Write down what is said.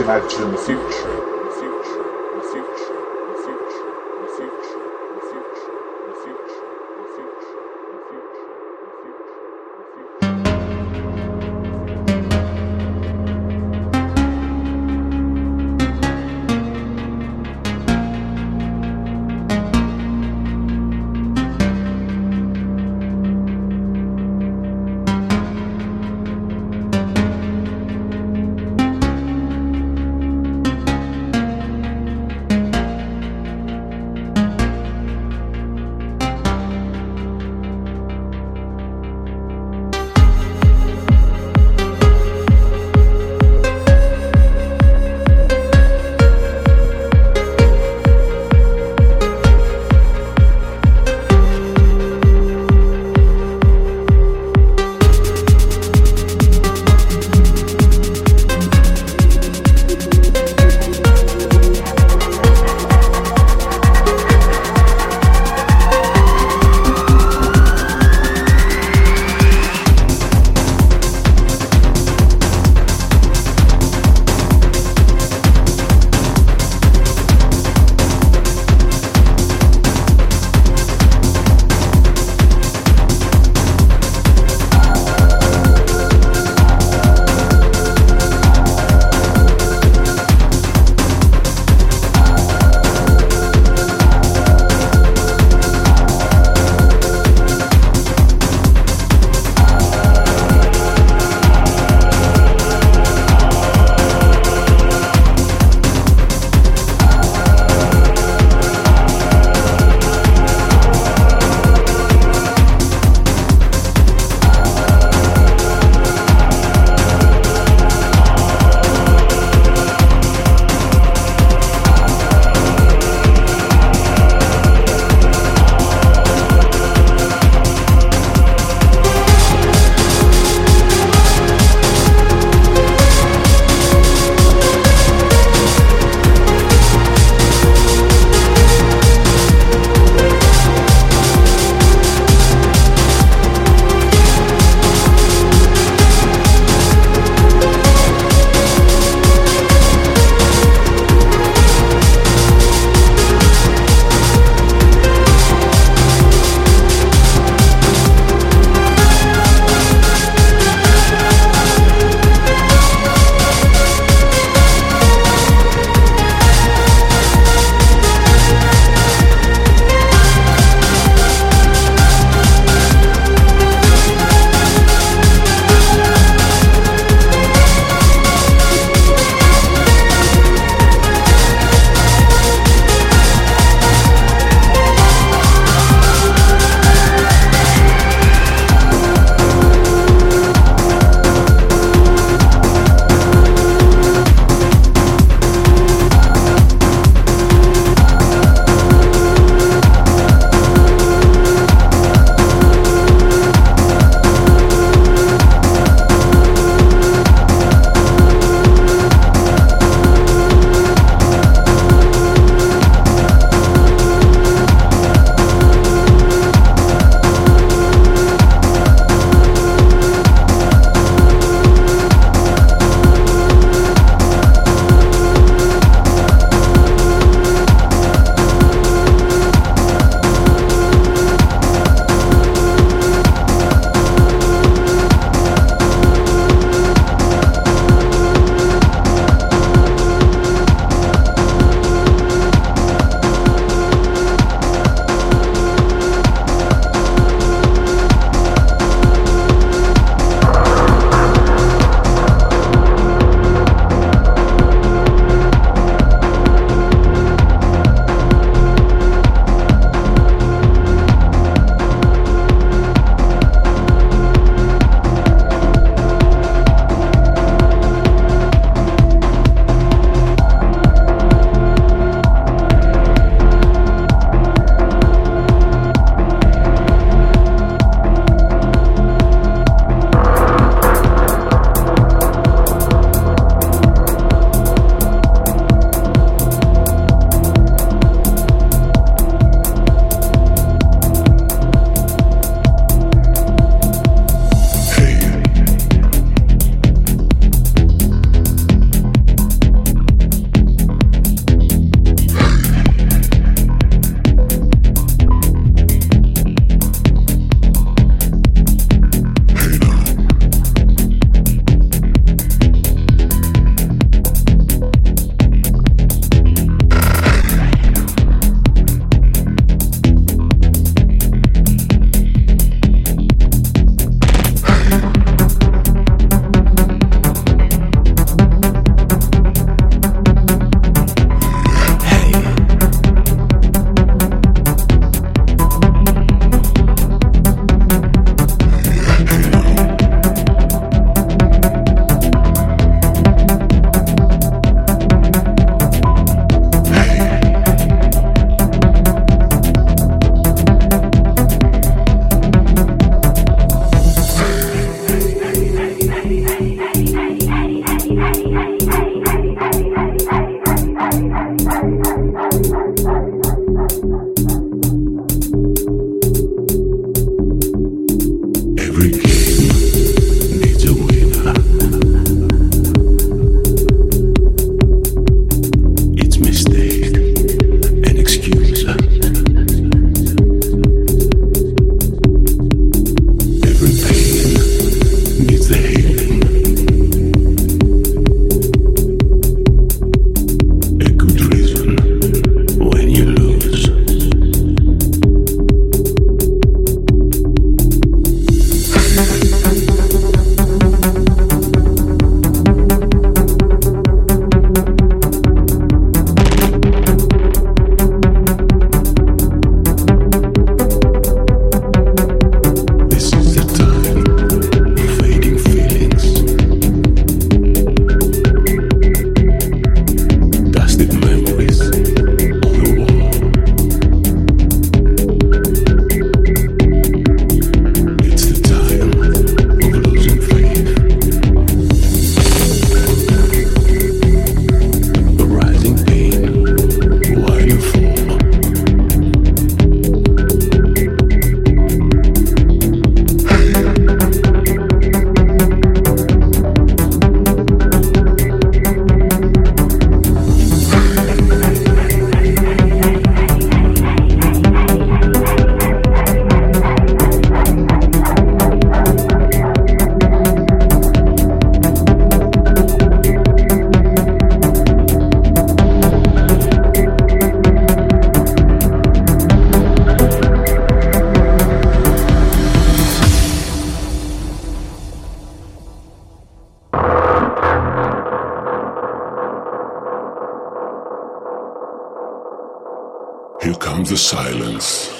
Imagine in in the future. The silence.